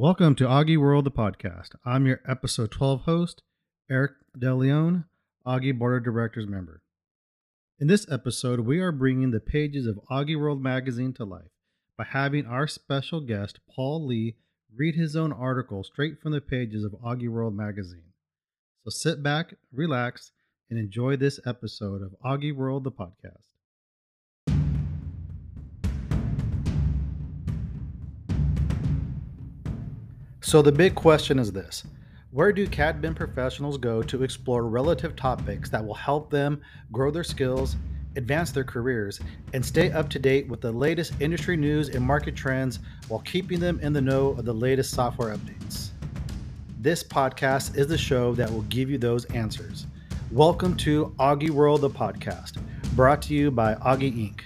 Welcome to AUGIWORLD, the podcast. I'm your episode 12 host, Eric DeLeon, AUGI Board of Directors member. In this episode, we are bringing the pages of AUGIWORLD magazine to life by having our special guest, Paul Li, read his own article straight from the pages of AUGIWORLD magazine. So sit back, relax, and enjoy this episode of AUGIWORLD, the podcast. So the big question is this Where do CAD/BIM professionals go to explore relative topics that will help them grow their skills, advance their careers, and stay up to date with the latest industry news and market trends while keeping them in the know of the latest software updates? This podcast is the show that will give you those answers. Welcome to AUGIWORLD, the podcast, brought to you by AUGI Inc.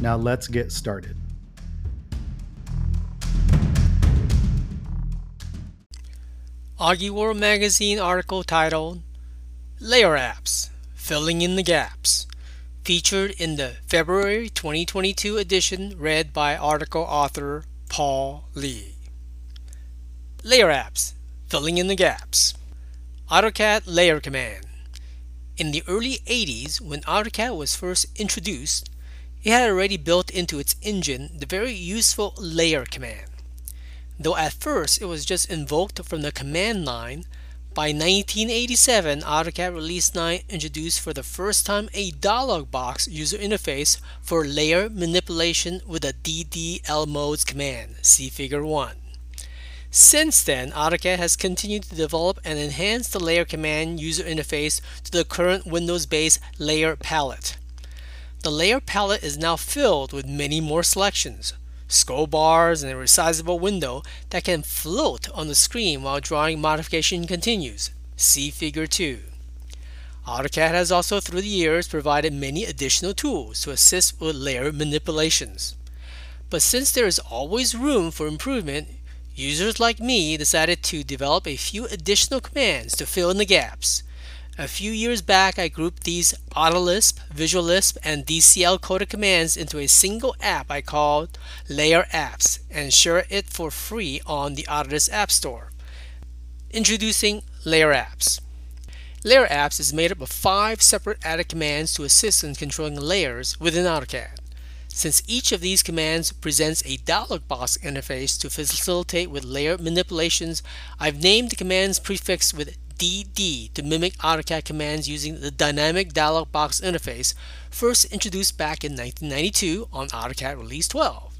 Now let's get started. AUGIWORLD Magazine article titled Layer Apps Filling in the Gaps, featured in the February 2022 edition read by article author Paul Li. Layer Apps Filling in the Gaps. AutoCAD Layer Command. In the early 80s, when AutoCAD was first introduced, it had already built into its engine the very useful layer command. Though at first it was just invoked from the command line, by 1987 AutoCAD Release 9 introduced for the first time a dialog box user interface for layer manipulation with a DDLMODES command, see figure 1. Since then, AutoCAD has continued to develop and enhance the layer command user interface to the current Windows-based layer palette. The layer palette is now filled with many more selections, scroll bars, and a resizable window that can float on the screen while drawing modification continues. See Figure 2. AutoCAD has also through the years provided many additional tools to assist with layer manipulations. But since there is always room for improvement, users like me decided to develop a few additional commands to fill in the gaps. A few years back, I grouped these AutoLisp, VisualLisp, and DCL coded commands into a single app I called Layer Apps and share it for free on the Autodesk App Store. Introducing Layer Apps. Layer Apps is made up of five separate added commands to assist in controlling layers within AutoCAD. Since each of these commands presents a dialog box interface to facilitate with layer manipulations, I've named the commands prefixed with DD to mimic AutoCAD commands using the dynamic dialog box interface first introduced back in 1992 on AutoCAD Release 12.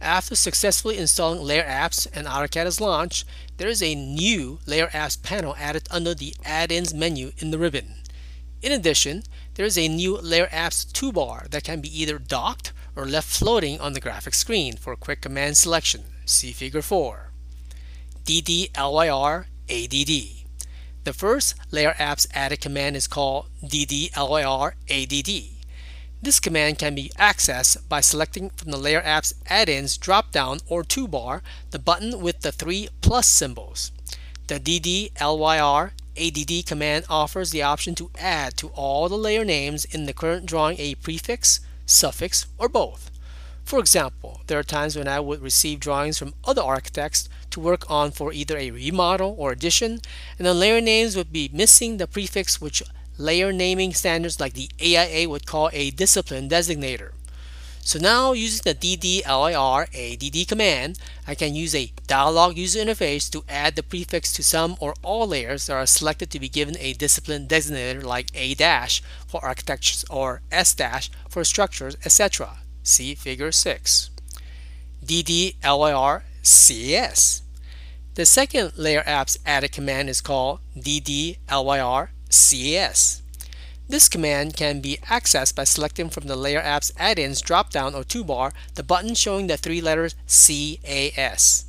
After successfully installing Layer Apps and AutoCAD is launched, there is a new Layer Apps panel added under the Add-ins menu in the ribbon. In addition, there is a new Layer Apps toolbar that can be either docked or left floating on the graphic screen for quick command selection. See Figure 4. DDLYR ADD. The first Layer Apps added command is called ddlyr-add. This command can be accessed by selecting from the Layer Apps add-ins drop-down or toolbar the button with the three plus symbols. The ddlyr-add command offers the option to add to all the layer names in the current drawing a prefix, suffix, or both. For example, there are times when I would receive drawings from other architects to work on for either a remodel or addition, and the layer names would be missing the prefix which layer naming standards like the AIA would call a discipline designator. So now using the ddlyr-add command, I can use a dialog user interface to add the prefix to some or all layers that are selected to be given a discipline designator like A- for architectures or S- for structures, etc. See Figure 6. ddlyr-cas. The second Layer Apps added command is called ddlyr-cas. This command can be accessed by selecting from the Layer Apps add-ins drop-down or toolbar the button showing the three letters CAS.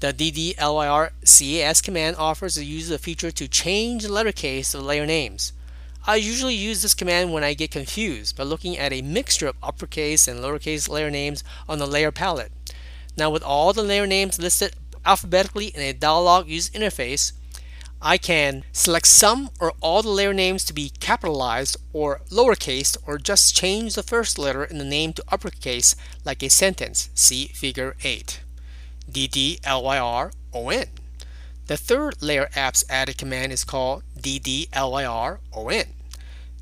The ddlyr-cas command offers the user the feature to change the letter case of layer names. I usually use this command when I get confused by looking at a mixture of uppercase and lowercase layer names on the layer palette. Now with all the layer names listed alphabetically in a dialog user interface, I can select some or all the layer names to be capitalized or lowercase or just change the first letter in the name to uppercase like a sentence, see figure 8. DDLYR on. The third Layer Apps added command is called ddlyron.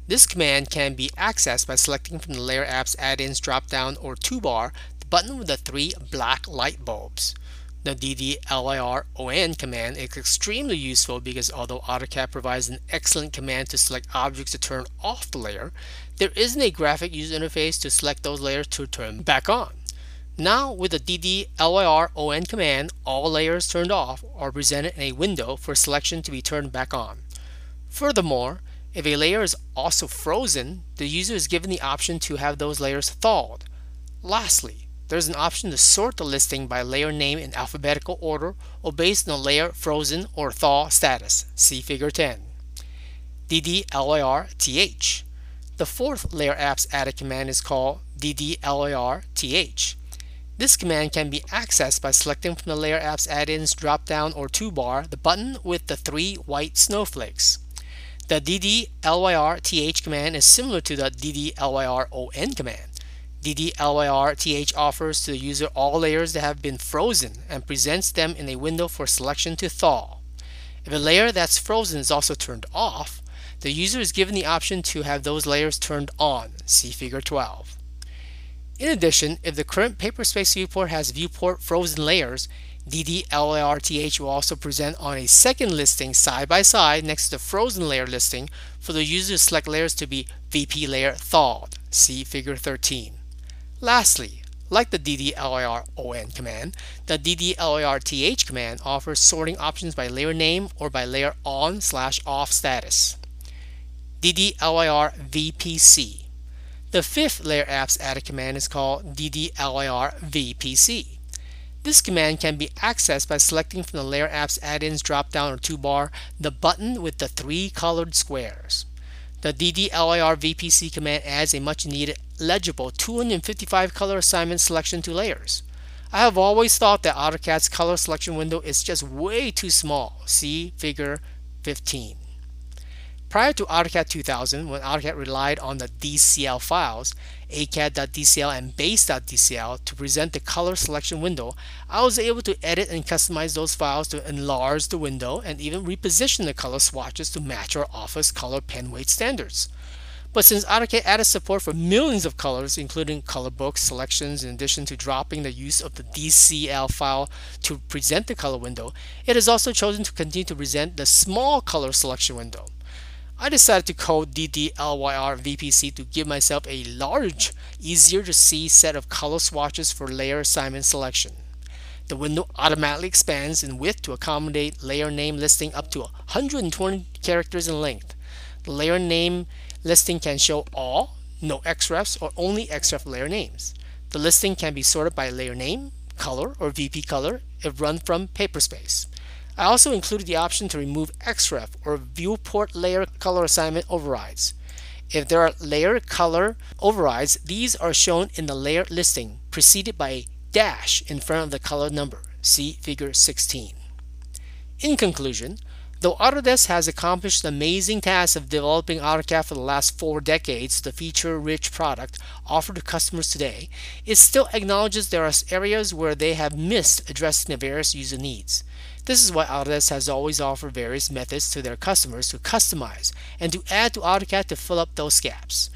This command can be accessed by selecting from the Layer Apps add-ins drop-down or toolbar the button with the three black light bulbs. The ddlyron command is extremely useful because although AutoCAD provides an excellent command to select objects to turn off the layer, there isn't a graphic user interface to select those layers to turn back on. Now with the ddlyron command, all layers turned off are presented in a window for selection to be turned back on. Furthermore, if a layer is also frozen, the user is given the option to have those layers thawed. Lastly, there's an option to sort the listing by layer name in alphabetical order or based on the layer frozen or thaw status. See figure 10. ddlyrth. The fourth layer apps added command is called ddlyrth. This command can be accessed by selecting from the Layer Apps add-ins drop-down or toolbar the button with the three white snowflakes. The ddlyrth command is similar to the ddlyron command. ddlyrth offers to the user all layers that have been frozen and presents them in a window for selection to thaw. If a layer that's frozen is also turned off, the user is given the option to have those layers turned on. See figure 12. In addition, if the current Paperspace viewport has viewport frozen layers, ddlyrth will also present on a second listing side by side next to the frozen layer listing for the user to select layers to be VP layer thawed. See figure 13. Lastly, like the ddlyron command, the ddlyrth command offers sorting options by layer name or by layer on slash off status. ddlyrvpc the fifth Layer Apps added command is called ddlyrvpc. This command can be accessed by selecting from the Layer Apps add-ins drop-down or toolbar the button with the three colored squares. The ddlyrvpc command adds a much needed legible 255 color assignment selection to layers. I have always thought that AutoCAD's color selection window is just way too small. See figure 15. Prior to AutoCAD 2000, when AutoCAD relied on the DCL files, ACAD.dcl and base.dcl to present the color selection window, I was able to edit and customize those files to enlarge the window and even reposition the color swatches to match our office color pen weight standards. But since AutoCAD added support for millions of colors, including color book selections, in addition to dropping the use of the DCL file to present the color window, it has also chosen to continue to present the small color selection window. I decided to code DDLYR VPC to give myself a large, easier to see set of color swatches for layer assignment selection. The window automatically expands in width to accommodate layer name listing up to 120 characters in length. The layer name listing can show all, no XREFs, or only XREF layer names. The listing can be sorted by layer name, color, or VP color if run from Paperspace. I also included the option to remove XREF or viewport layer color assignment overrides. If there are layer color overrides, these are shown in the layer listing preceded by a dash in front of the color number. See figure 16. In conclusion, though Autodesk has accomplished the amazing task of developing AutoCAD for the last four decades, the feature-rich product offered to customers today, it still acknowledges there are areas where they have missed addressing the various user needs. This is why Autodesk has always offered various methods to their customers to customize and to add to AutoCAD to fill up those gaps.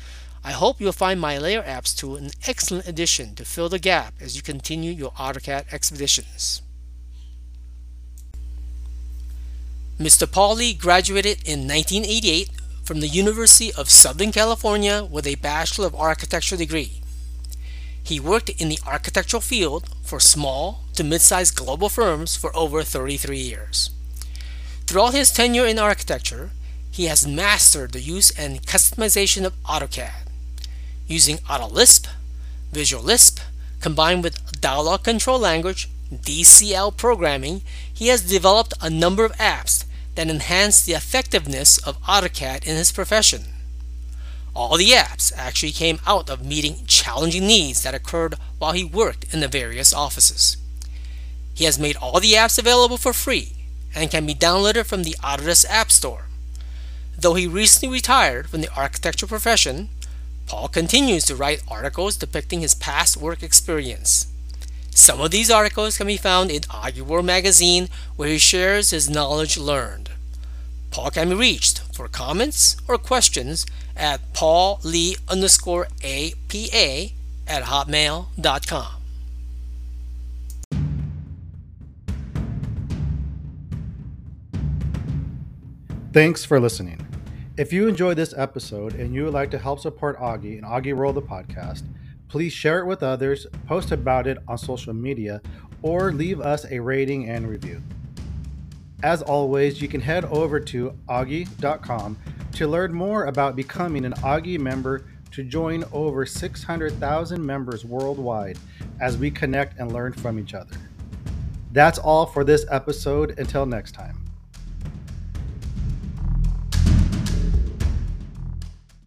I hope you'll find my Layer Apps tool an excellent addition to fill the gap as you continue your AutoCAD expeditions. Mr. Pauly graduated in 1988 from the University of Southern California with a Bachelor of Architecture degree. He worked in the architectural field for small to mid-sized global firms for over 33 years. Throughout his tenure in architecture, he has mastered the use and customization of AutoCAD. Using AutoLisp, Visual Lisp, combined with Dialog Control Language, DCL programming, he has developed a number of apps that enhance the effectiveness of AutoCAD in his profession. All the apps actually came out of meeting challenging needs that occurred while he worked in the various offices. He has made all the apps available for free and can be downloaded from the Autodesk App Store. Though he recently retired from the architecture profession, Paul continues to write articles depicting his past work experience. Some of these articles can be found in AUGI magazine, where he shares his knowledge learned. Paul can be reached for comments or questions at paullee underscore apa at hotmail.com. Thanks for listening. If you enjoyed this episode and you would like to help support AUGI and AUGIWORLD the podcast, please share it with others, post about it on social media, or leave us a rating and review. As always, you can head over to augi.com to learn more about becoming an AUGI member to join over 600,000 members worldwide as we connect and learn from each other. That's all for this episode. Until next time.